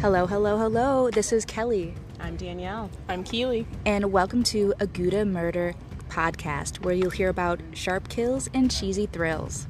Hello, hello, hello. This is Kelly, I'm Danielle. I'm Keely. and welcome to a Gouda Murder podcast where you'll hear about sharp kills and cheesy thrills.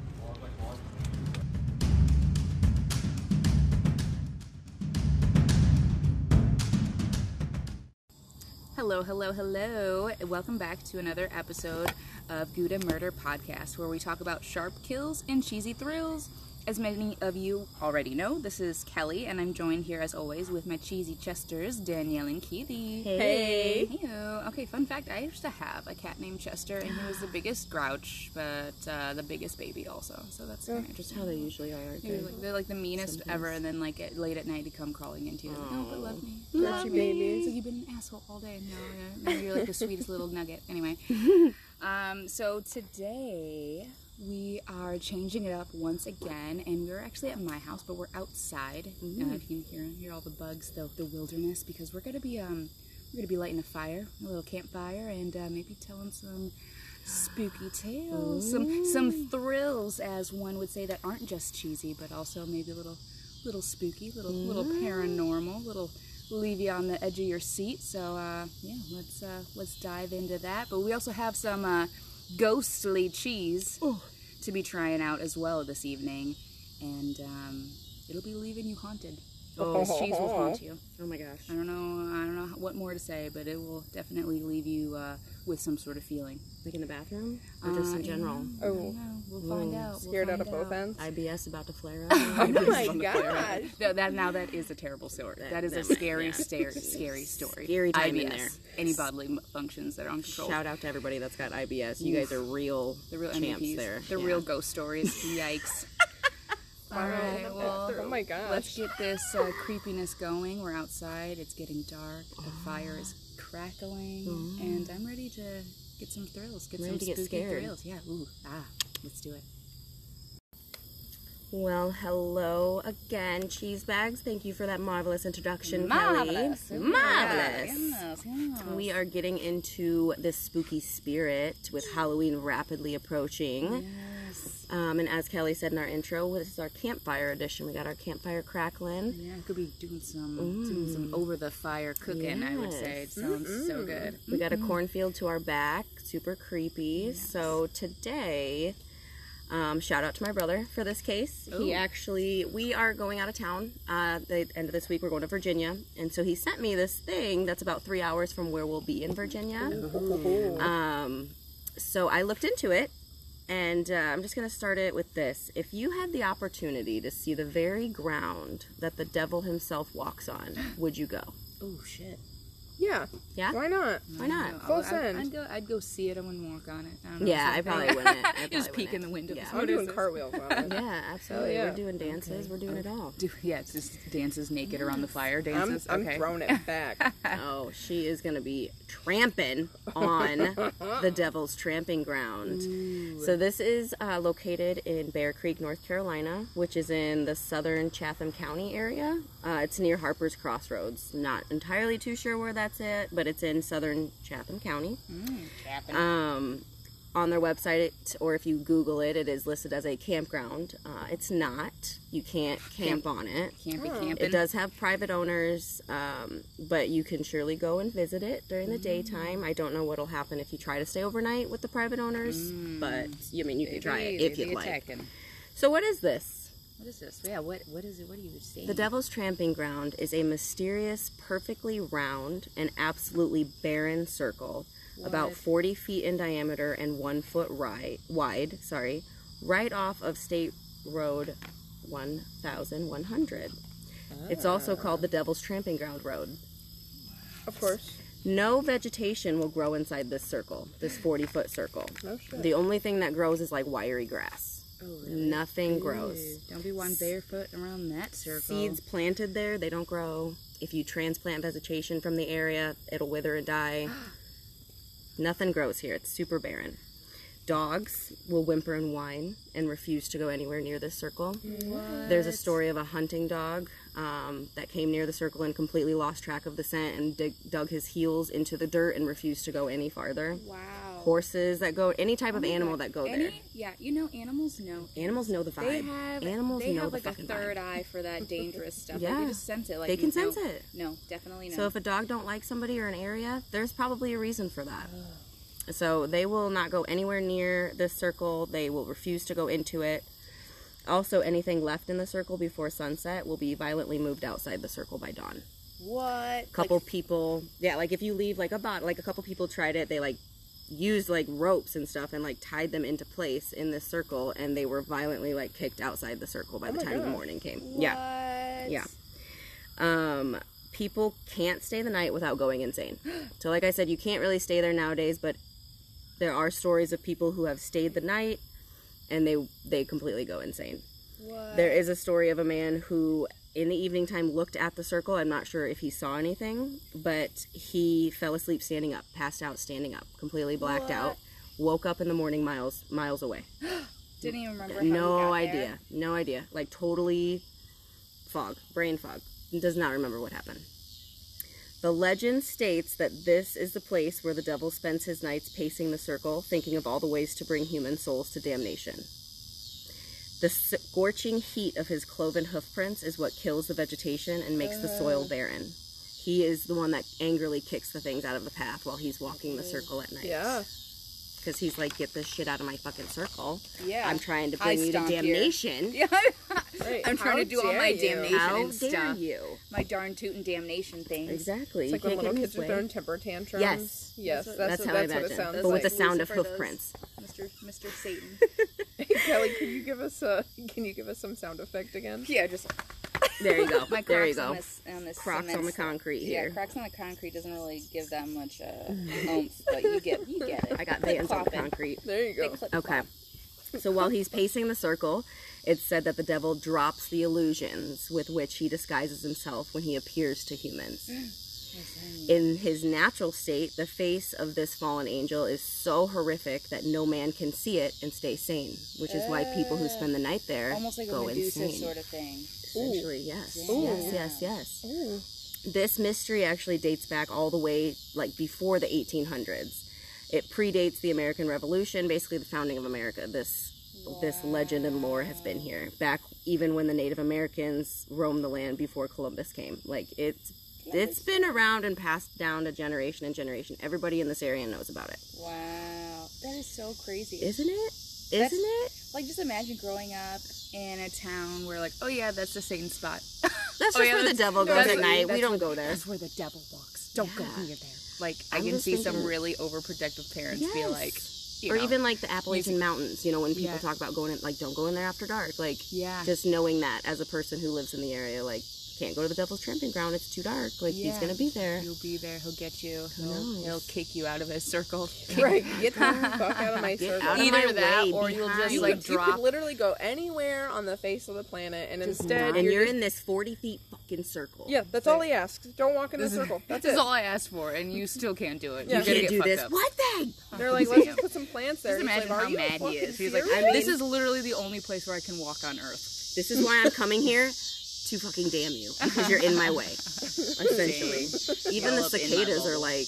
Hello, hello, hello. Welcome back to another episode of Gouda Murder Podcast where we talk about sharp kills and cheesy thrills. As many of you already know, this is Kelly, and I'm joined here as always with my cheesy chesters, Danielle and Keely. Hey. Heyo. Okay, fun fact I used to have a cat named Chester, and he was the biggest grouch, but uh, the biggest baby also. So that's kind of interesting. How they usually are. they? like, they're like the meanest ever, and then like at, late at night they come crawling into you. Like, oh, but love me, love me. It's like you've been an asshole all day. No, no, no, you're like the sweetest little nugget. Anyway, um, so today we are changing it up once again, and we're actually at my house, but we're outside. Uh, if you can hear hear all the bugs, the the wilderness, because we're gonna be um we're gonna be lighting a fire, a little campfire, and uh, maybe telling some spooky tales, some some thrills, as one would say, that aren't just cheesy, but also maybe a little little spooky, little little paranormal, little leave you on the edge of your seat. So uh, yeah, let's uh, let's dive into that. But we also have some uh, ghostly cheese to be trying out as well this evening, and um, it'll be leaving you haunted. Oh. This cheese will haunt you. Oh my gosh. I don't know. I don't know what more to say, but it will definitely leave you uh, with some sort of feeling. Like in the bathroom? Or just Uh, in general? yeah, Oh. We'll find out. We'll Scared out of both ends. IBS about to flare up. Oh up. my gosh. No, that now that is a terrible story. That- that is a scary, yeah. scary, scary story. Scary time in IBS, there. Any bodily functions that are uncontrolled. Shout out to everybody that's got IBS. You guys are real, the real champs MVPs. there. The Yeah. real ghost stories. Yikes. All right, well, Oh my gosh. let's get this uh, creepiness going. We're outside. It's getting dark. The fire is crackling, and I'm ready to get some thrills. Get Ready some to get scared. thrills. Yeah. Ooh. Ah. Let's do it. Well, hello again, cheese bags. Thank you for that marvelous introduction, Marvelous. Kelly. Marvelous. yes, yes. We are getting into this spooky spirit with Halloween rapidly approaching. Yes. Um, and as Kelly said in our intro, this is our campfire edition. We got our campfire crackling. Yeah, could be doing some doing some over the fire cooking. I would say it Yes. sounds so good. We got a cornfield to our back, super creepy. So today, um, shout out to my brother for this case. He actually, we are going out of town. Uh, the end of this week, we're going to Virginia, and so he sent me this thing that's about three hours from where we'll be in Virginia. Um, so I looked into it, and uh, I'm just going to start it with this. If you had the opportunity to see the very ground that the devil himself walks on, would you go? Oh shit. Yeah. Yeah? Why not? Why not? I'd, I'd, in. I'd go. I'd go see it. I wouldn't walk on it. I don't know, Yeah, I something. probably wouldn't. I probably Just peek in the window. Yeah. I'm What doing is this? cartwheels. Yeah, absolutely. yeah. We're doing dances. We're doing it all. Do, yeah, it's just dances naked around the fire. I'm, Dances. I'm okay. throwing it back. Oh, she is going to be tramping on the Devil's Tramping Ground. So this is uh, located in Bear Creek, North Carolina, which is in the southern Chatham County area. Uh, it's near Harper's Crossroads. Not entirely too sure where that's at, but it's in southern Chatham County. Um, on their website, it, or if you Google it, it is listed as a campground. Uh, it's not. You can't camp on it. Can't be Oh. camping. It does have private owners, um, but you can surely go and visit it during the daytime. I don't know what'll happen if you try to stay overnight with the private owners, but I mean, you can try it if you'd like. So, what is this? What is this? Yeah. What? What is it? What are you saying? The Devil's Tramping Ground is a mysterious, perfectly round, and absolutely barren circle, about 40 feet in diameter and one foot ri- wide. Sorry, right off of State Road 1100. It's also ah. called the Devil's Tramping Ground Road. Of course. No vegetation will grow inside this circle, this 40 foot circle. Shit. The only thing that grows is like wiry grass. Oh, really? Nothing grows. Don't be one barefoot around that circle. Seeds planted there, they don't grow. If you transplant vegetation from the area, it'll wither and die. Nothing grows here. It's super barren. Dogs will whimper and whine and refuse to go anywhere near this circle. There's a story of a hunting dog um, that came near the circle and completely lost track of the scent and dig- dug his heels into the dirt and refused to go any farther. Wow. horses that go, any type of Oh my animal God. that go Any- there. Yeah, you know, animals know. Animals know the vibe. They have Animals they know have the like a third vibe. eye for that dangerous stuff. Yeah. Like, they just sense it. Like They can sense it. No, definitely no. So if a dog don't like somebody or an area, there's probably a reason for that. So they will not go anywhere near this circle. They will refuse to go into it. Also, anything left in the circle before sunset will be violently moved outside the circle by dawn. What? A couple people yeah like if you leave like a bot like a couple people tried it they like used like ropes and stuff and like tied them into place in this circle and they were violently like kicked outside the circle by Oh the time the morning came what? yeah yeah um people can't stay the night without going insane so like i said you can't really stay there nowadays but there are stories of people who have stayed the night and they they completely go insane What? there is a story of a man who, in the evening time, looked at the circle. I'm not sure if he saw anything, but he fell asleep standing up, passed out standing up, completely blacked What? out, woke up in the morning miles miles away. Didn't even remember. How he No idea, there. no idea. Like totally fog, brain fog. Does not remember what happened. The legend states that this is the place where the devil spends his nights pacing the circle, thinking of all the ways to bring human souls to damnation. The scorching heat of his cloven hoofprints is what kills the vegetation and makes the soil uh-huh. barren. He is the one that angrily kicks the things out of the path while he's walking the circle at night. Yeah. Because he's like, get this shit out of my fucking circle. Yeah. I'm trying to I bring you to stomp here. damnation. Yeah. Right. I'm trying How to do all my you? damnation. How and dare stuff. you? My darn tootin' damnation things. Exactly. It's like you when can't little get kids his are way. throwing temper tantrums. Yes. Yes. That's That's, That's, what, how that's I what imagine. it sounds but like. with the sound of Lucifer hoof does. prints. Mr. Mr. Satan. Hey, Kelly, can you give us a? Can you give us some sound effect again? yeah, just There you go. my there you go. on this on this Crocs cement on the stuff. concrete Yeah, here. cracks on the concrete doesn't really give that much uh, oomph, but you get you get it. I got Clip vans on the concrete. There you go. Okay. So while he's pacing the circle, it's said that the devil drops the illusions with which he disguises himself when he appears to humans. In his natural state, the face of this fallen angel is so horrific that no man can see it and stay sane, which is why people who spend the night there Almost like a go Medusa insane. sort of thing. Essentially, yes. Ooh. Yes, yes, yes. Ooh. This mystery actually dates back all the way like before the 1800s. It predates the American Revolution, basically the founding of America. This this legend and lore has been here back even when the Native Americans roamed the land before Columbus came. Like it's it's been around and passed down to generation and generation. Everybody in this area knows about it. Wow, that is so crazy. Isn't it? That's- Isn't it? Like just imagine growing up in a town where like, oh yeah, that's the Satan spot. That's Oh, just yeah, where the devil goes at night. We don't go there. That's where the devil walks. Don't go Yeah. near there. Like I I'm can just see some really overprotective parents be like, you or know, even like the Appalachian Music. Mountains, you know, when people Yeah. talk about going in, like, don't go in there after dark. Like, yeah, just knowing that as a person who lives in the area, like, can't go to the Devil's Tramping Ground. It's too dark. Like, he's gonna be there. He'll be there. He'll get you. He'll, he'll kick you out of his circle. Right. Get the fuck out of my Get circle. of Either my that, way, or you'll just you, like could, you could literally go anywhere on the face of the planet, and Just instead, not- and you're you're just- in this 40 feet fucking circle. Yeah, that's all he asks. Don't walk in the This is- circle. That's is all I asked for, and you still can't do it. Yeah. You can't get do this. up. What then? They're like, let's just put some plants there. Just imagine how mad he is. He's like, this is literally the only place where I can walk on Earth. This is why I'm coming here to fucking damn you because you're in my way. Essentially, even the All up cicadas are like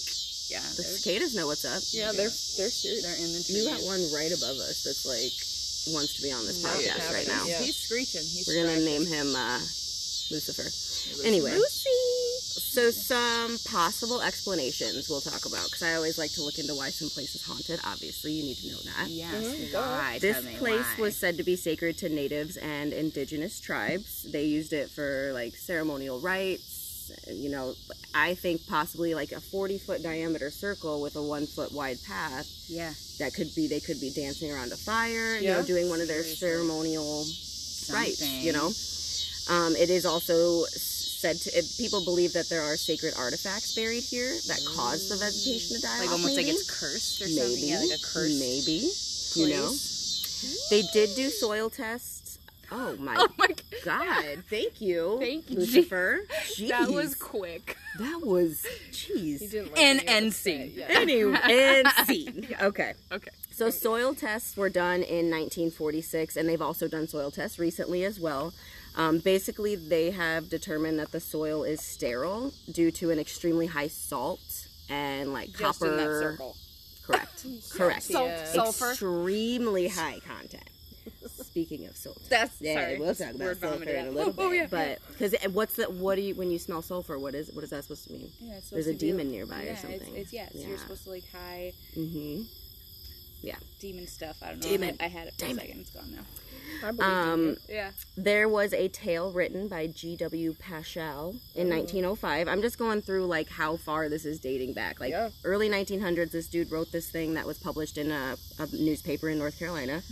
Yeah, the cicadas know what's up. yeah, they're they're serious. they're in the You trees. got one right above us that's like wants to be on this Not podcast right now. yeah. He's screeching. He's We're gonna scratching. name him uh, Lucifer. Anyway, so some possible explanations we'll talk about because I always like to look into why some place is haunted. Obviously, you need to know that. Yes. Mhm, Why? This Tell me place why. was said to be sacred to natives and indigenous tribes. They used it for like ceremonial rites. You know, I think possibly like a 40 foot diameter circle with a one foot wide path. Yeah. That could be, they could be dancing around a fire, you Yeah. know, doing one of their Seriously. ceremonial rites, Something. you know. Um, it is also said to, it, people believe that there are sacred artifacts buried here that cause the vegetation to die Like off, almost like it's cursed or maybe, something. Yeah, like a curse. maybe, you know. They did do soil tests. Oh my Oh my god. god! Thank you, Thank you. Lucifer. That was quick. that was He jeez. didn't like And any end scene. Yeah. Anyway, and scene. Okay. Okay. So soil tests were done in 1946, and they've also done soil tests recently as well. Um, basically, they have determined that the soil is sterile due to an extremely high salt and like Just in that copper circle. Correct. Correct. Salt- Yeah. sulfur. Extremely high content. Speaking of sulfur. That's Yeah, sorry. we'll talk about sulfur vomited in a out. little Oh, bit. yeah, but because what's the what do you when you smell sulfur? What is what is that supposed to mean? Yeah, it's There's supposed a to be- demon nearby or something. It's, it's yeah, it's, Yeah. you're supposed to like high Mm-hmm. Demon stuff. I don't know. Demon. I, I had it for Demon. a second. It's gone now. Um. Yeah. There was a tale written by G.W. Paschal in 1905. I'm just going through like how far this is dating back. Like Yeah. early 1900s, this dude wrote this thing that was published in a, a newspaper in North Carolina.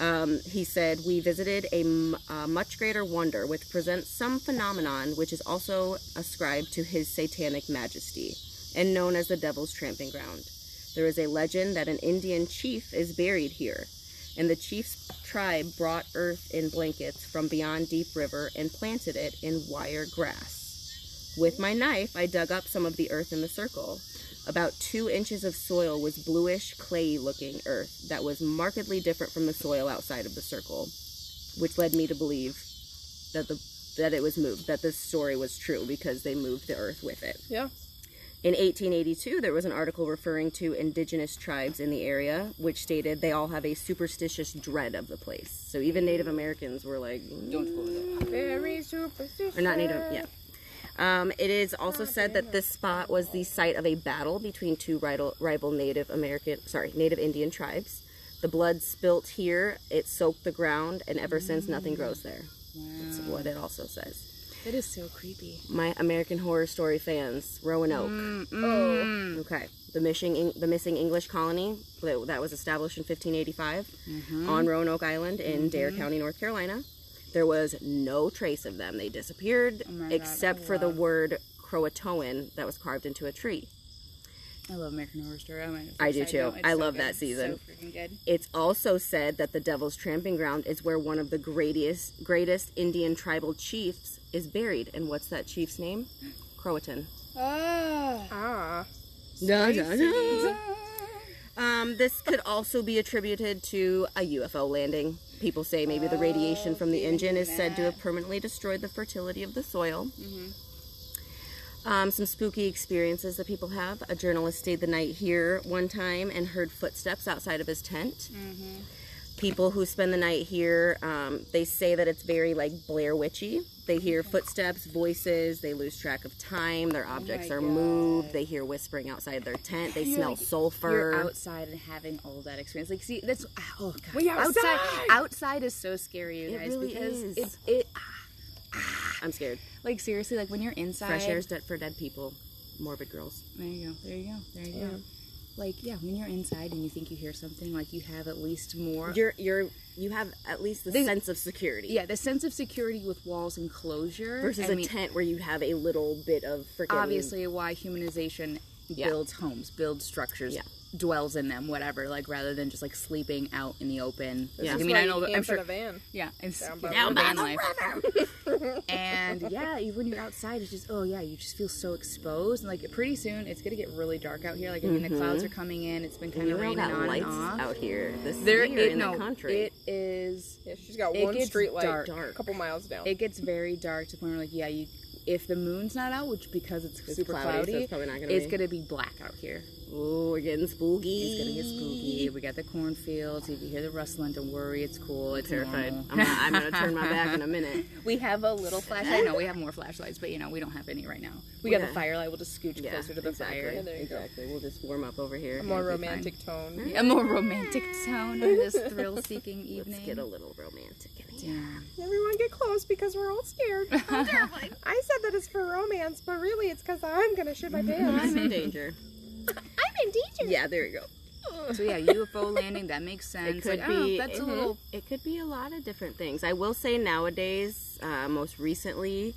Um, he said, We visited a, m- a much greater wonder which presents some phenomenon which is also ascribed to his satanic majesty and known as the devil's tramping ground. There is a legend that an Indian chief is buried here, and the chief's tribe brought earth in blankets from beyond Deep River and planted it in wire grass. With my knife, I dug up some of the earth in the circle. About two inches of soil was bluish, clayey looking earth that was markedly different from the soil outside of the circle, which led me to believe that the that it was moved, that this story was true because they moved the earth with it. Yeah. In 1882, there was an article referring to indigenous tribes in the area, which stated they all have a superstitious dread of the place. So even Native Americans were like, Don't go there. Very superstitious. or not Native, yeah. Um, it is also said that this spot was the site of a battle between two rival, rival Native American, sorry, Native Indian tribes. The blood spilt here, it soaked the ground, and ever since nothing grows there. That's what it also says. That is so creepy. My American Horror Story fans, Roanoke. Mm. Oh. mm. Okay, the missing the missing English colony that that was established in 1585 mm-hmm. on Roanoke Island in mm-hmm. Dare County, North Carolina. There was no trace of them. They disappeared oh my God, except oh, for the word Croatoan that was carved into a tree. I love American Horror Story. I, I do too. note, it's I so love good. that season. So freaking good. It's also said that the Devil's Tramping Ground is where one of the greatest greatest Indian tribal chiefs is buried. And what's that chief's name? Croatan. Ah. Ah. Dun, dun, dun. Um, this could also be attributed to a UFO landing. People say maybe the radiation from the engine is said to have permanently destroyed the fertility of the soil. Um, some spooky experiences that people have. A journalist stayed the night here one time and heard footsteps outside of his tent. People who spend the night here, um, they say that it's very like Blair Witchy. They hear footsteps, voices, they lose track of time, their oh objects my are God. moved, they hear whispering outside their tent, they You're smell like- sulfur. You're outside and having all that experience. Like, see, that's ah, oh god. We outside! outside is so scary, you It guys, really because is. it's it. Ah, ah. I'm scared. Like seriously, like when you're inside. Fresh air's dead for dead people. Morbid girls. There you go. There you go. There you go. Like yeah, when you're inside and you think you hear something, like you have at least more. You're you're you have at least the sense of security. yeah, the sense of security with walls and closure Versus I a mean, tent where you have a little bit of freaking obviously why humanization Yeah. builds homes, builds structures, Yeah. Dwells in them, whatever. Like rather than just like sleeping out in the open. Yeah. I mean, I know that I'm sure. in a van. Yeah, it's Down by Down by van the life. and yeah, even when you're outside, it's just oh yeah, you just feel so exposed. And like pretty soon, it's gonna get really dark out here. Like I mean, the clouds mm-hmm. are coming in. It's been kind of raining on lights and off. out here. This is There, here it, in no, the country. it is. Yeah, she's got It one gets street light dark. a couple miles down. It gets very dark to the point where like yeah, you if the moon's not out, which because it's, It's super cloudy, cloudy, so it's gonna it's gonna be black out here. Ooh, we're getting spooky. It's gonna get spooky. We got the cornfields. If you hear the rustling, don't worry. It's cool. It's Terrified. normal. I'm, not, I'm gonna turn my back in a minute. We have a little flashlight. No, we have more flashlights, but you know we don't have any right now. We got Yeah. the firelight. We'll just scooch Yeah, closer to the exactly. fire. there you go. exactly. We'll just warm up over here. a more it'll romantic tone. A more romantic tone on this thrill-seeking evening. Let's get a little romantic in yeah. Everyone get close because we're all scared. I said that it's for romance, but really it's because I'm gonna shit my pants. I'm in danger. I'm in danger. Yeah, there you go. So yeah, UFO landing. That makes sense. It could Like, I don't know, be. that's mhm. a little. It could be a lot of different things. I will say nowadays, uh, most recently,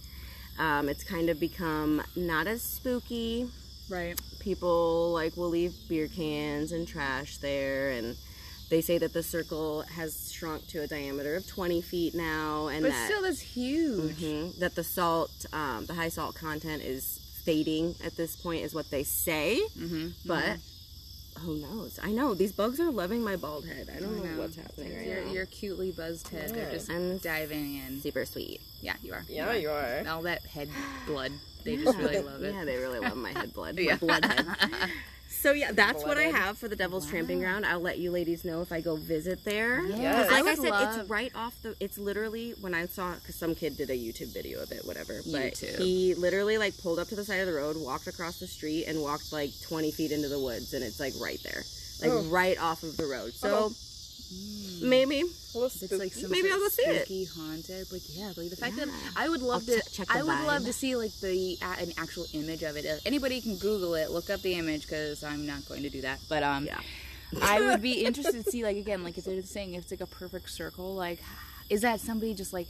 um, it's kind of become not as spooky. Right. People like will leave beer cans and trash there, and they say that the circle has shrunk to a diameter of 20 feet now, and But that still, that's huge. Mhm. that the salt, um, the high salt content is fading at this point, is what they say. Mm-hmm. But who knows? I know these bugs are loving my bald head. I don't I know, know. what's happening right Your, now. your cutely buzzed head. They're just I'm diving in. super sweet. Yeah, you are. Yeah, you are. All that head blood. They just really love it. Yeah, they really love my head blood. Yeah. My blood head. So yeah, that's what I have for the Devil's Tramping Ground. I'll let you ladies know if I go visit there. Yeah, 'Cause I like I, would said, love- it's right off the. It's literally when I saw because some kid did a YouTube video of it, whatever. But YouTube. he literally like pulled up to the side of the road, walked across the street, and walked like twenty feet into the woods, and it's like right there, like Oh. right off of the road. So Oh. maybe A little It's like some Maybe I'll go see it. spooky, haunted. Like yeah, like the fact that I would love I'll to. check I would love to see like the uh, an actual image of it. Uh, anybody can Google it, look up the image because I'm not going to do that. But um, Yeah. I would be interested to see like again, like if they're saying if it's like a perfect circle, like is that somebody just like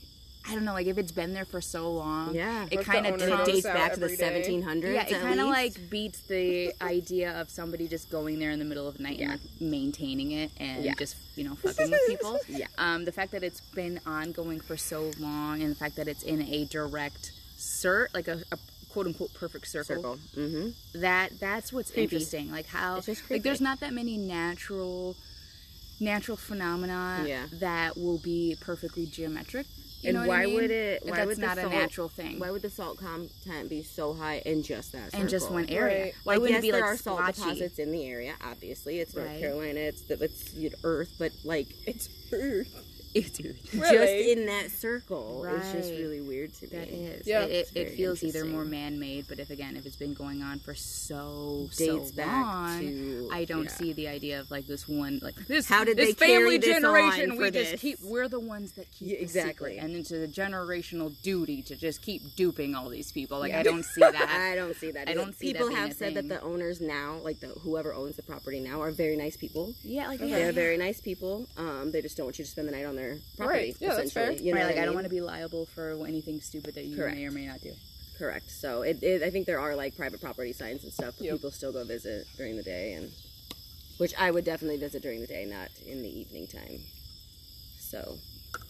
I don't know, like if it's been there for so long, Yeah. it kind of it dates back to the every day. 1700s. yeah, it kind of like beats the idea of somebody just going there in the middle of the night Yeah. and like maintaining it and Yeah. just you know fucking with people. Yeah. Um, the fact that it's been ongoing for so long and the fact that it's in a direct cert, like a, a quote unquote perfect circle, circle. Mm-hmm. that that's what's Creepy. interesting. Like how It's just like there's not that many natural natural phenomena Yeah. that will be perfectly geometric. You And know what I why mean? would it? Why that's would the not salt, a natural thing. Why would the salt content be so high in just that? in just one area. Right. Why like, wouldn't yes, it be there like are salt splotchy? deposits in the area. Obviously, it's North Right. Carolina. It's the it's Earth, but like It's Earth. Dude. Really? just in that circle, it's just really weird to me. That is. Yeah. It, it, it feels either more man-made, but if again, if it's been going on for so Dates so back long, to- I don't yeah. see the idea of like this one like this. How did this they carry family this generation? on we for just this? keep. We're the ones that keep Yeah, exactly. secret, and into the generational duty to just keep duping all these people. Like Yeah. I don't see that. I don't see that. I don't see that People have a said that the owners now, like the whoever owns the property now, are very nice people. yeah, like They're yeah, very nice people. Um, they just don't want you to spend the night on their property. Right. Yeah, that's fair. You know right, like I, don't want to be liable for anything stupid that you Correct. may or may not do. Correct. So it, it, I think there are like private property signs and stuff, but Yep. people still go visit during the day, and which I would definitely visit during the day, not in the evening time. So,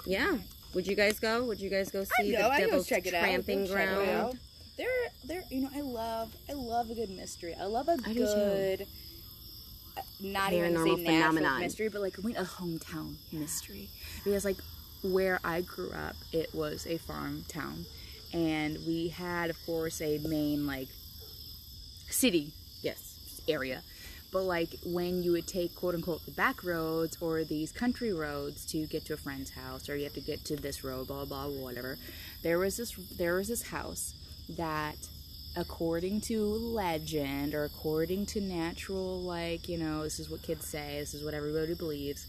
yeah. Would you guys go? Would you guys go see the Devil's Tramping Go check it Ground? out. There, there. You know, I love, I love a good mystery. I love a I good, not even say natural phenomenon. mystery, but like a hometown mystery. Because like where I grew up, it was a farm town, and we had, of course, a main like city Yes. area. But like when you would take quote unquote the back roads or these country roads to get to a friend's house, or you have to get to this road, blah blah blah, whatever. There was this there was this house that, according to legend or according to natural, like you know, this is what kids say, this is what everybody believes.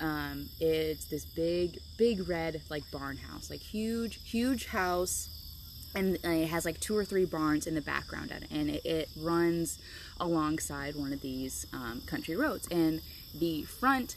Um, it's this big, big red like barn house, like huge, huge house and it has like two or three barns in the background it, and it, it runs alongside one of these um, country roads and the front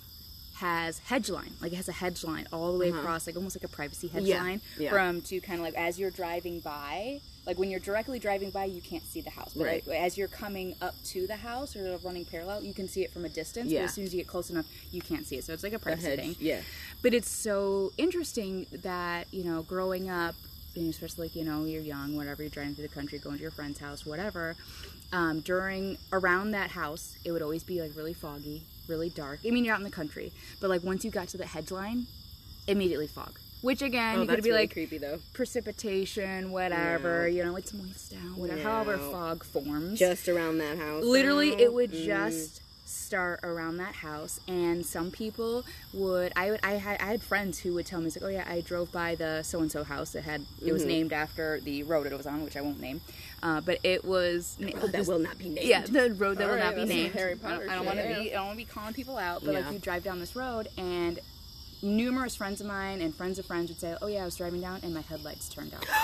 has hedge line like it has a hedge line all the way Uh-huh. across like almost like a privacy hedge Yeah, line yeah. from to kind of like as you're driving by like when you're directly driving by you can't see the house but Right. like, as you're coming up to the house or running parallel you can see it from a distance Yeah. but as soon as you get close enough you can't see it so it's like a privacy thing Yeah. but it's so interesting that you know growing up especially like you know you're young whatever you're driving through the country going to your friend's house whatever um, during around that house it would always be like really foggy really dark i mean you're out in the country but like once you got to the hedge line immediately fog which again Oh, you could be really like creepy though. precipitation whatever you know it's moist out whatever however fog forms Just around that house. literally now? it would Mm. just start around that house and some people would i would i had i had friends who would tell me it's like oh yeah i drove by the so and so house that had it was Mhm. named after the road it was on which i won't name uh, but it was Oh, that will not be named. yeah the road that All will right, not be named Harry I don't- Potter i don't, want to yeah. be i don't want to be calling people out but like you drive down this road and numerous friends of mine and friends of friends would say oh yeah i was driving down and my headlights turned out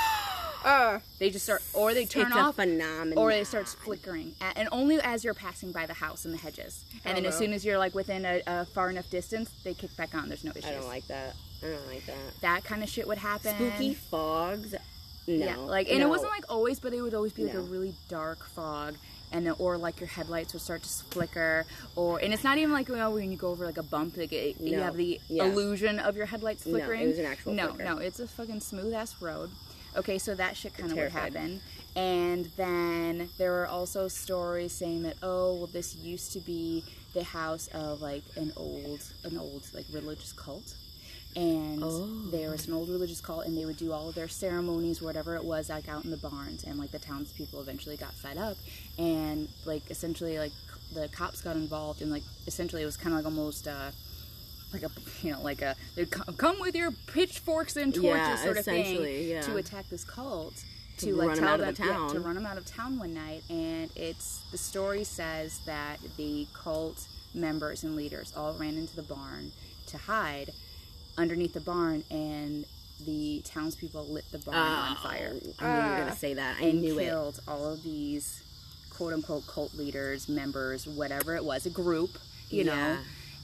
Uh, they just start or they turn it's off a phenomenon. or it starts flickering a- and only as you're passing by the house and the hedges and then as soon as you're like within a, a far enough distance they kick back on there's no issues I don't like that. I don't like that. that kind of shit would happen Spooky fogs. No. yeah like and it wasn't like always but it would always be like a really dark fog and then, or like your headlights would start to flicker or and it's not even like you know when you go over like a bump like it, you have the Yeah. illusion of your headlights No, it flickering was an actual no flicker. no it's a fucking smooth ass road. Okay so that shit kind of would happen. And then there were also stories saying that oh well this used to be the house of like an old an old like religious cult and Oh. there was an old religious cult and they would do all of their ceremonies whatever it was like out in the barns and like the townspeople eventually got fed up and like essentially like the cops got involved and like essentially it was kind of like almost uh like a you know like a they'd come, come with your pitchforks and torches Yeah, sort of thing yeah. to attack this cult To to, like tell out of them the yeah, to run them out of town one night and it's the story says that the cult members and leaders all ran into the barn to hide underneath the barn and the townspeople lit the barn on fire I knew you were gonna Ah. say that. I and knew it. killed all of these quote unquote cult leaders, members, whatever it was, a group, you Yeah. know.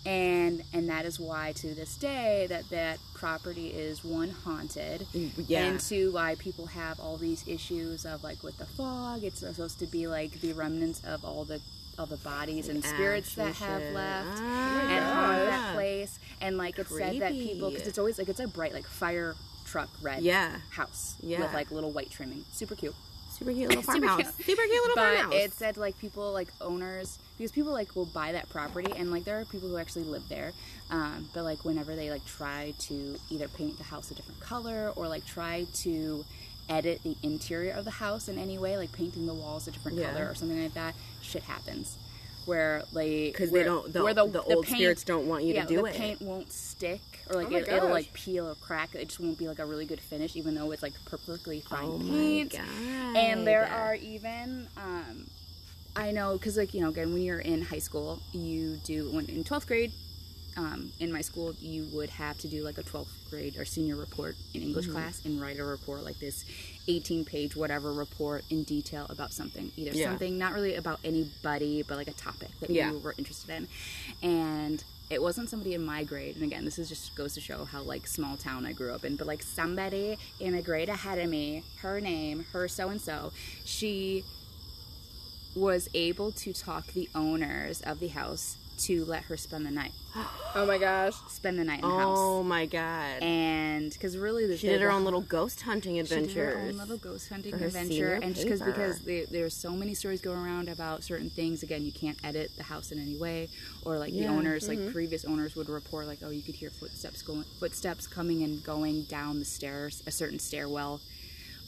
And and that is why to this day that that property is one haunted, Yeah. and two why people have all these issues of like with the fog. It's supposed to be like the remnants of all the all the bodies and spirits that have left Ah. and haunt Yeah. that place. And like it said that people because it's always like it's a bright like fire truck red Yeah. house Yeah. with like little white trimming, super cute. Super cute little farmhouse. Super cute little But farmhouse. it said like people like owners because people like will buy that property and like there are people who actually live there. Um, but like whenever they like try to either paint the house a different color or like try to edit the interior of the house in any way, like painting the walls a different Yeah. color or something like that, shit happens. Where like because they don't. The, where the, the old paint- spirits don't want you yeah, to do the it. paint won't stick or like Oh it, it'll like peel or crack. It just won't be like a really good finish, even though it's like perfectly fine oh paint. my god. And there are even, um, I know, because like you know, again, when you're in high school, you do when in twelfth grade. Um, in my school, you would have to do like a 12th grade or senior report in English Mm-hmm. class and write a report like this 18 page, whatever report in detail about something. Either Yeah. something not really about anybody, but like a topic that Yeah. you were interested in. And it wasn't somebody in my grade. And again, this is just goes to show how like small town I grew up in. But like somebody in a grade ahead of me, her name, her so and so, she was able to talk the owners of the house to let her spend the night. Oh my gosh. Spend the night in the Oh house. Oh my god. And because really, the, she did her own little ghost hunting adventure. she did her own little ghost hunting adventure, and just because because there, there's so many stories going around about certain things. Again, you can't edit the house in any way, or like the Yeah, Mm-hmm. owners, like previous owners would report, like oh, you could hear footsteps going, footsteps coming and going down the stairs, a certain stairwell,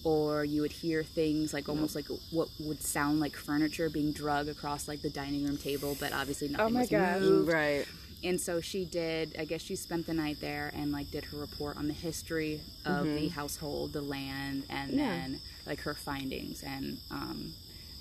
or you would hear things like almost like what would sound like furniture being drug across like the dining room table, but obviously nothing my was gosh. moved right. and so she did i guess she spent the night there and like did her report on the history of the household the land and Yeah. then like her findings and um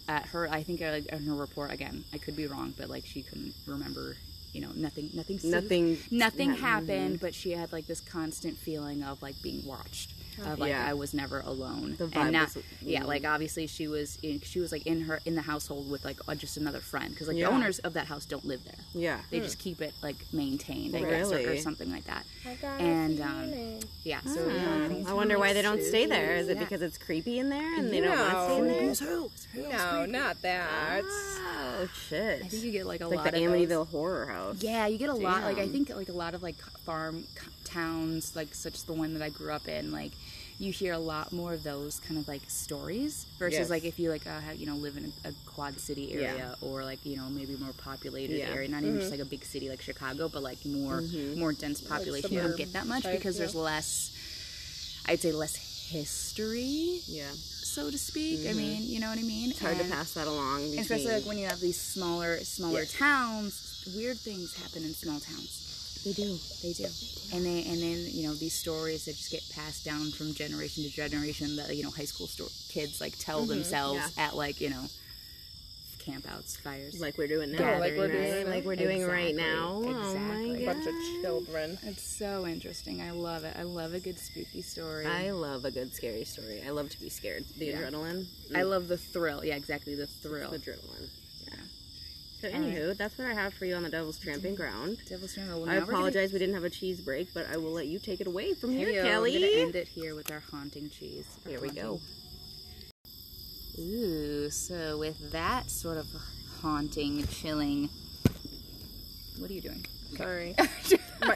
at her i think uh, in her report again i could be wrong but like she couldn't remember you know nothing nothing Nothing. nothing yeah, mm-hmm. happened but she had like this constant feeling of like being watched of like Yeah. i was never alone The vibe and not was- yeah like obviously she was in, she was like in her in the household with like uh, just another friend because like Yeah. the owners of that house don't live there Yeah. they just keep it like maintained, I guess, or, or something like that. I got And, a um. Yeah. So Hmm. yeah, I wonder why they don't stay there. Is it Yeah. because it's creepy in there and they don't want to stay in No. there? Who's who? Who's No, not that. Oh shit! I think you get like a like lot the of those. Amityville Horror House. Yeah, you get a lot. Like I think like a lot of like farm c- towns, like such as the one that I grew up in, like you hear a lot more of those kind of like stories versus Yes. like if you like uh, have, you know live in a, quad city area or like you know maybe more populated Yeah. Mm-hmm. area, not even just like a big city like Chicago, but like more more dense population. you don't get that much type, because there's less. I'd say less history, Yeah. so to speak. I mean, you know what I mean. It's hard to pass that along. Between... especially like when you have these smaller smaller Yeah. towns weird things happen in small towns they do. they do and they and then you know these stories that just get passed down from generation to generation that you know high school sto- kids like tell themselves Mm-hmm. yeah. at like you know campouts fires Like we're doing now. Yeah, like we're right? doing Like we're doing right Exactly, now. Oh exactly. my Bunch of children. it's so interesting i love it i love a good spooky story I love a good scary story. I love to be scared. The Yeah. adrenaline. I love the thrill yeah exactly the thrill the adrenaline. So anywho, that's what I have for you on the Devil's Tramping Ground. devil's Trail. Well, I we're gonna- apologize we didn't have a cheese break, but I will let you take it away from here, Heyo, Kelly. We're gonna end it here with our haunting cheese. Our Here we go. Ooh, so with that sort of haunting, chilling. What are you doing? Sorry.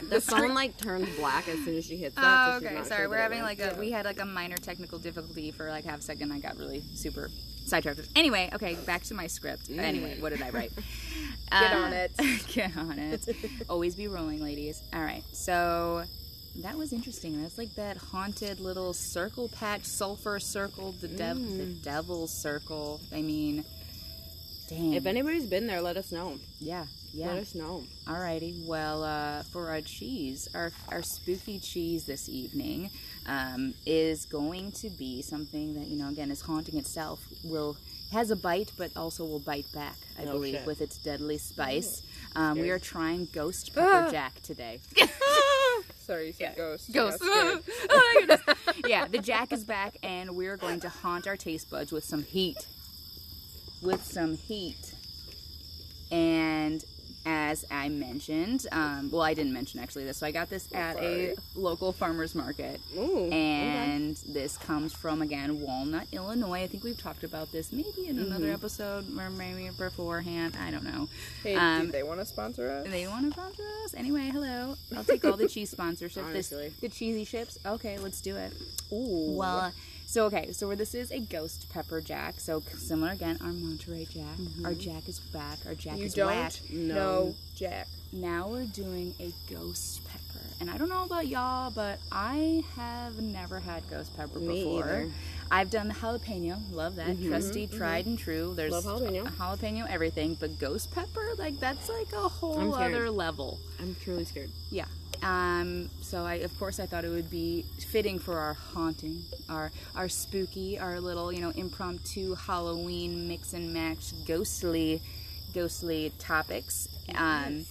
The phone like turns black as soon as she hits that. Oh, so okay. Sorry, sure we're having like a we had like a minor technical difficulty for like half a second. I got really super sidetracked. Anyway, okay, back to my script. Anyway, what did I write? Get Uh, on it. Get on it. Always be rolling, ladies. All right. So that was interesting. That's like that haunted little circle patch, sulfur circle, the dev, the devil's circle. I mean, dang. If anybody's been there, let us know. yeah, yeah. Let us know. Alrighty. Well, uh, for our cheese, our our spooky cheese this evening um, is going to be something that you know again is haunting itself. Will has a bite, but also will bite back. I Oh, believe shit. with its deadly spice. Um, we are trying Ghost Pepper Ah. Jack today. Sorry, you said ghost. Ghost. oh. Yeah, the Jack is back, and we're going to haunt our taste buds with some heat. With some heat. And as I mentioned, um, well, I didn't mention actually this, so I got this at a local farmer's market. Ooh. And this comes from, again, Walnut, Illinois. I think we've talked about this maybe in another episode or maybe beforehand. I don't know. Hey, Um, do they want to sponsor us? They want to sponsor us? Anyway, hello. I'll take all the cheese sponsorship. This, the cheesy ships. Okay, let's do it. Ooh. Well, so okay, so this is a ghost pepper jack. So similar again, our Monterey Jack. Mm-hmm. Our Jack is back. Our Jack you is don't whack. No. Jack. Now we're doing a ghost pepper, and I don't know about y'all, but I have never had ghost pepper Me before. either. I've done the jalapeno, love that, mm-hmm. trusty, mm-hmm. tried and true. There's Love jalapeno. jalapeno, everything, but ghost pepper, like that's like a whole other level. I'm truly scared. Yeah. Um, so I, of course, I thought it would be fitting for our haunting, our our spooky, our little, you know, impromptu Halloween mix and match, ghostly, ghostly topics. Um,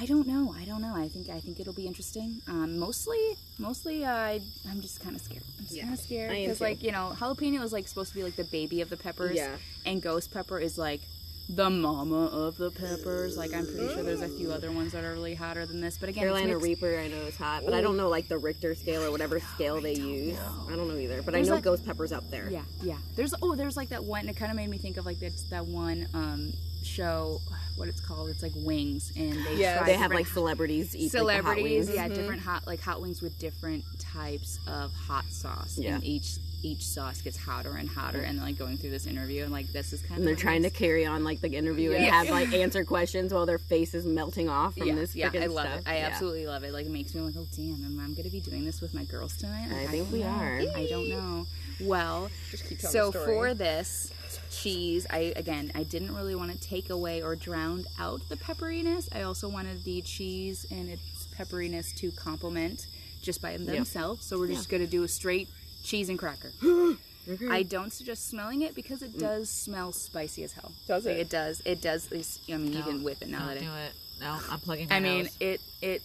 I don't know. I don't know. I think I think it'll be interesting. Um, mostly, mostly, uh, I I'm just kind of scared. I'm just Yeah, kind of scared because, like, you know, jalapeno is like supposed to be like the baby of the peppers, Yeah. and ghost pepper is like the mama of the peppers. Like, I'm pretty sure there's a few other ones that are really hotter than this. But again, Carolina mixed- Reaper, I know is hot, but I don't know like the Richter scale or whatever scale they use. I don't know either, but There's I know like- ghost pepper's up there. Yeah, yeah. There's oh, there's like that one. It kind of made me think of like that that one um show. What it's called? It's like Wings, and they Yeah, try They have like celebrities eat celebrities. Like, the hot wings. yeah, different hot like hot wings with different types of hot sauce. Yeah. and each each sauce gets hotter and hotter, and like going through this interview, and like this is kind And of they're what trying to carry on like the interview and Yeah. have like answer questions while their face is melting off from yeah, this yeah, I love stuff. it. I Yeah. absolutely love it. Like it makes me like, oh damn, am I'm gonna be doing this with my girls tonight. Like, I think don't we know. are. I don't know. Well, Just so for this cheese, I again I didn't really want to take away or drown out the pepperiness. I also wanted the cheese and its pepperiness to complement just by themselves. So we're just gonna do a straight cheese and cracker. I don't suggest smelling it because it does smell spicy as hell. Does it? it does. It does. I mean you can whip it now Don't that do it. No, I'm plugging my I mean nose. it it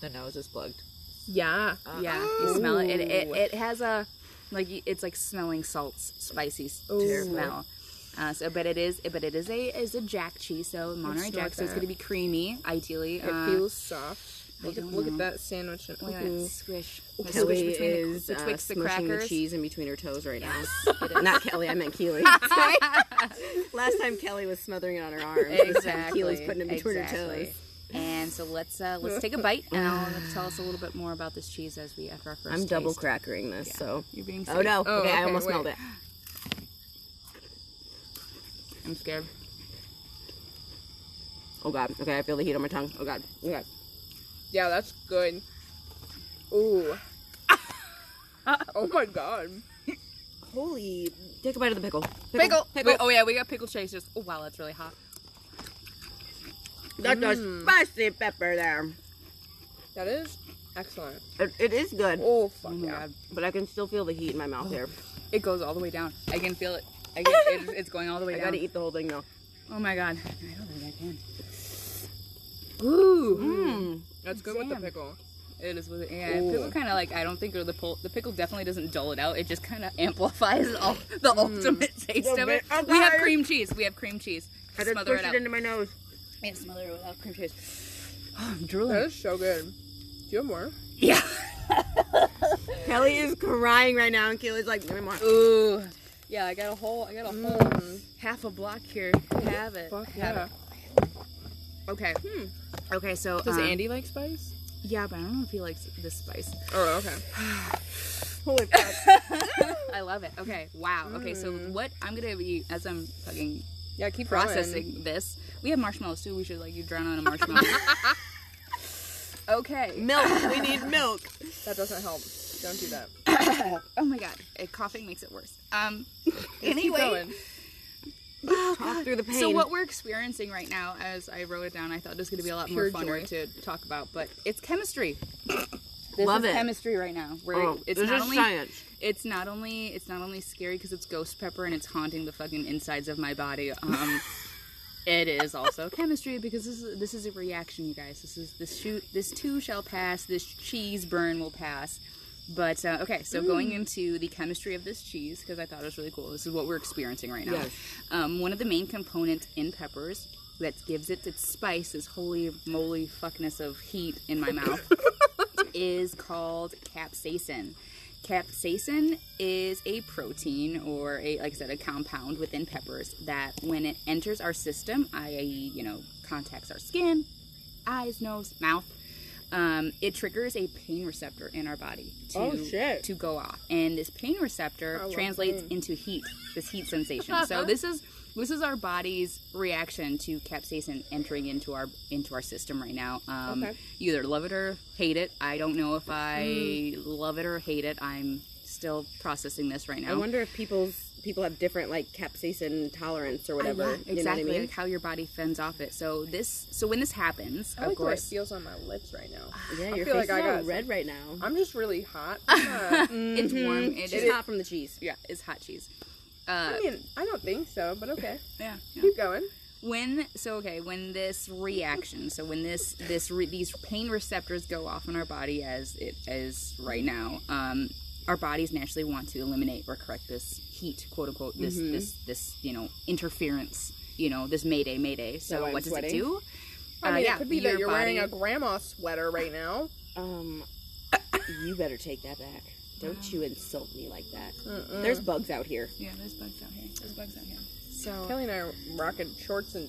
the nose is plugged. Yeah. yeah you smell it. It it, it has a like y- it's like smelling salts spicy s- Ooh. smell. Uh, so, but it is, but it is a is a jack cheese, so Monterey Jack, so it's that. gonna be creamy, ideally. It uh, feels soft. I Look, at, don't look at that sandwich. Look at Ooh. that squish. The squish Kelly between the- is uh, the smushing the cheese in between her toes right now. Not Kelly, I meant Keely. Last time Kelly was smothering it on her arm. Exactly. Keely's putting it between exactly. her toes. And so let's uh, let's take a bite, and I'll tell us a little bit more about this cheese as we after our 1st I'm double crackering this, so. You're being Oh no! Oh, okay, I almost wait. smelled it. I'm scared. Oh god. Okay, I feel the heat on my tongue. Oh god. Oh god. Yeah, that's good. Ooh. oh my god. Holy! Take a bite of the pickle. Pickle. Wait, oh yeah, we got pickle chasers. Oh wow, that's really hot. That's a mm. spicy pepper there. That is excellent. It, it is good, Oh fuck Oh yeah. god, but I can still feel the heat in my mouth here. it goes all the way down. I can feel it. I can, it, it's going all the way I down. I gotta eat the whole thing though. Oh my god, I don't think I can. Ooh, Mmm. That's good with the Damn. pickle. it is with it. Yeah, Ooh. pickle kind of like I don't think or the pul- the pickle definitely doesn't dull it out. It just kind of amplifies all the mm. ultimate taste Little of it. bit. Oh, we have God. cream cheese. We have cream cheese. I just Smother it pushed out. it into my nose. Yeah, smother it without cream cheese. Oh, I'm drooling. That is so good. Do you have more? Yeah. Kelly is crying right now, and Keely's like, "Give me more." Ooh. Yeah, I got a whole. I got a whole mm. half a block here. Have it. Fuck have yeah. it. Okay. Hmm. Okay, so Does um, Andy like spice? Yeah, but I don't know if he likes this spice. Oh, okay. Holy fuck! I love it. Okay. Wow. Okay. So what I'm gonna be as I'm fucking Yeah, keep processing this. We have marshmallows too. We should like you drown on a marshmallow. Okay. Milk. We need milk. That doesn't help. Don't do that. Oh my god, uh, coughing makes it worse. Um. Anyway, going. Talk through the pain. so what we're experiencing right now, as I wrote it down, I thought it was going to be a lot Pure more funner joy. to talk about, but it's chemistry. This Love is it. chemistry right now. Where Oh, it's not only science. it's not only it's not only scary because it's ghost pepper and it's haunting the fucking insides of my body. Um, it is also chemistry because this is this is a reaction, you guys. This is this shoot this too shall pass. This cheese burn will pass. But uh, okay, so going into the chemistry of this cheese because I thought it was really cool. This is what we're experiencing right now. Yes. Um, one of the main components in peppers that gives it its spice, this holy moly fuckness of heat in my mouth, is called capsaicin. Capsaicin is a protein or a like I said a compound within peppers that when it enters our system, i.e., you know, contacts our skin, eyes, nose, mouth, um, it triggers a pain receptor in our body to Oh, to go off, and this pain receptor I translates pain. into heat. This heat sensation. so this is this is our body's reaction to capsaicin entering into our into our system right now. Um, Okay. You either love it or hate it. I don't know if I love it or hate it. I'm still processing this right now. I wonder if people's people have different like capsaicin tolerance or whatever. Uh, yeah, You know what I exactly mean? like how your body fends off it. So this, so when this happens, I of like the way it course, feels on my lips right now. Yeah, I your feel face like I is all got red right now. I'm just really hot. Uh, it's warm. It She's hot from the cheese. Yeah, it's hot cheese. Uh, I mean, I don't think so, but okay. yeah, yeah. Keep going. when so okay when this reaction so when this this re, these pain receptors go off in our body as it is right now um our bodies naturally want to eliminate or correct this heat quote unquote this Mm-hmm. this this you know interference you know this mayday mayday so why I'm what does sweating? it do I Uh, mean, yeah, it could be that you're wearing a grandma sweater right now. Um, you better take that back. Don't you insult me like that. There's bugs out here. yeah there's bugs out here there's bugs out here so Kelly and I are rocking shorts and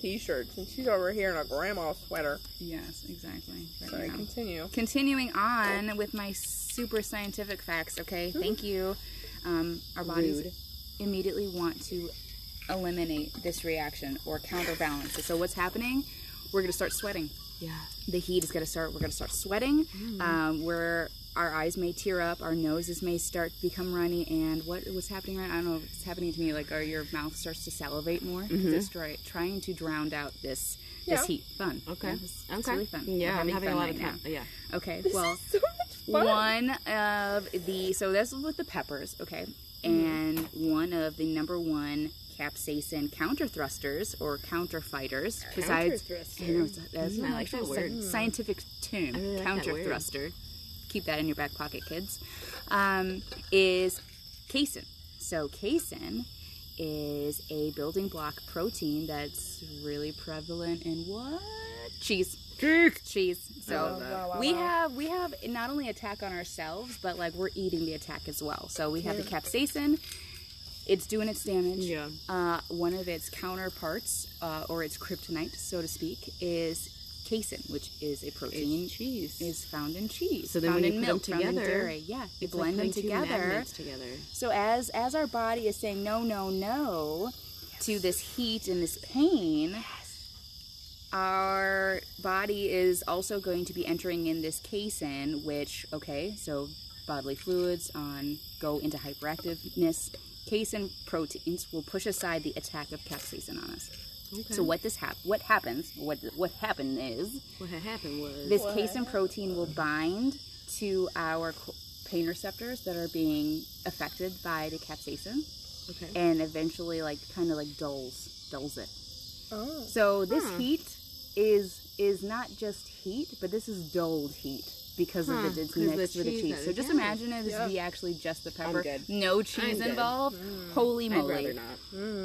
t-shirts, and she's over here in a grandma sweater. yes exactly right Sorry, now. continue. continuing on with my super scientific facts okay? Thank you. Um, our bodies Rude. immediately want to eliminate this reaction or counterbalance. It so what's happening? We're going to start sweating. Yeah. the heat is going to start we're going to start sweating. Um, we're our eyes may tear up our noses may start to become runny and what what's happening right i don't know if it's happening to me like or your mouth starts to salivate more? 'cause it's try, trying to drown out this this Yeah. heat fun Okay. Yeah, it's, it's okay. really fun Yeah, I'm having a lot right of time. Yeah. okay well So much fun. one of the so this is with the peppers, okay, and one of the number one capsaicin counter thrusters or counter fighters. Besides. I know that's Mm, my like that word. sci- scientific term. Really counter thruster. Keep that in your back pocket, kids. Um, is casein. So casein is a building block protein that's really prevalent in what? Cheese. Cheese. Cheese. so Wow, wow, wow, we wow. have we have not only attack on ourselves but like we're eating the attack as well. So we have the capsaicin. It's doing its damage. Yeah. uh, one of its counterparts uh, or its kryptonite so to speak is casein which is a protein It's cheese. is found in cheese So then found when in you put them milk found in together, dairy. yeah you It's like blend them together together. so as as our body is saying no, no, no to this heat and this pain, our body is also going to be entering in this casein, which okay, so bodily fluids on go into hyperactiveness. Casein proteins will push aside the attack of capsaicin on us. Okay. So what this hap- what happens? What what happened is what happened was this casein protein will bind to our pain receptors that are being affected by the capsaicin okay. and eventually like kind of like dulls dulls it Oh. so this Huh. heat is is not just heat but this is dulled heat because Huh, of it, it's 'cause the mixed with the cheese so just imagine it Yeah. be actually just the pepper no cheese involved holy I'd moly rather not.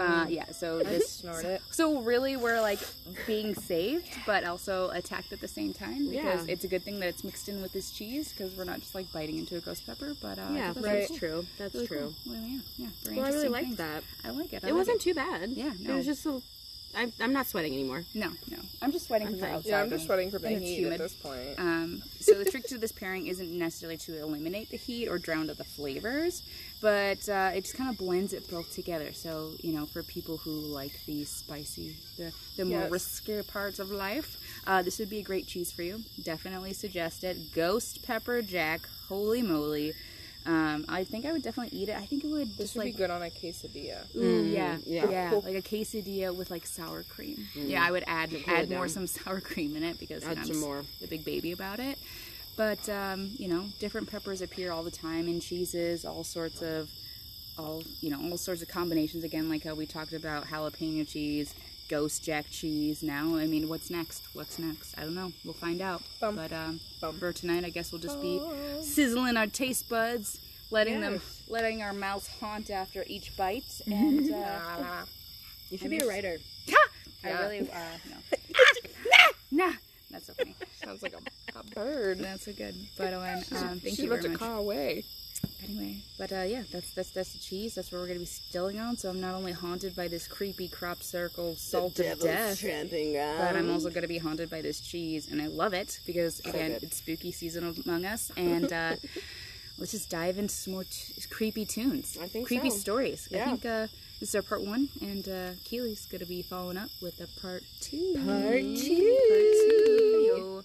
uh, yeah so this snort it. so really, we're like being saved, but also attacked at the same time because Yeah. it's a good thing that it's mixed in with this cheese because we're not just like biting into a ghost pepper. But uh, Yeah, that's that was true. That's really true. cool. Well, yeah, yeah, Well, I really liked things. that. I like it. I It like wasn't too bad. Yeah, It was just a I'm, I'm not sweating anymore. No, no. I'm just sweating from the outside. Yeah, I'm just sweating from the and it's heat humid. at this point. Um, so the trick to this pairing isn't necessarily to eliminate the heat or drown out the flavors, but uh, it just kind of blends it both together. So you know, for people who like the spicy, the the more Yes. riskier parts of life, uh, this would be a great cheese for you. Definitely suggest it. Ghost pepper jack, holy moly! Um, I think I would definitely eat it. I think it would This just would like be good on a quesadilla. Ooh, yeah, yeah. yeah, like a quesadilla with like sour cream. Yeah, I would add add more some sour cream in it because you Add know, I'm some more. a big baby about it. But um, you know, different peppers appear all the time in cheeses, all sorts of all you know, all sorts of combinations. Again, like how we talked about jalapeno cheese, ghost jack cheese. Now, I mean, what's next? What's next? I don't know. We'll find out. Bum. But um, Bum. for tonight, I guess we'll just be sizzling our taste buds, letting them, letting our mouths haunt after each bite, and. Uh, You should be a writer. I Yeah. really, uh, no. nah, that's so funny. sounds like a, a bird. That's so good. But um, thank She's you very much. caw away. Anyway, but uh, yeah, that's that's that's the cheese. That's what we're gonna be stilling on. So I'm not only haunted by this creepy crop circle salt of death, but I'm also gonna be haunted by this cheese, and I love it because again, it's spooky season among us, and uh, let's just dive into some more t- creepy tunes, I think creepy so. stories. I think uh, this is our part one, and uh, Keely's gonna be following up with a part two. Part Part two.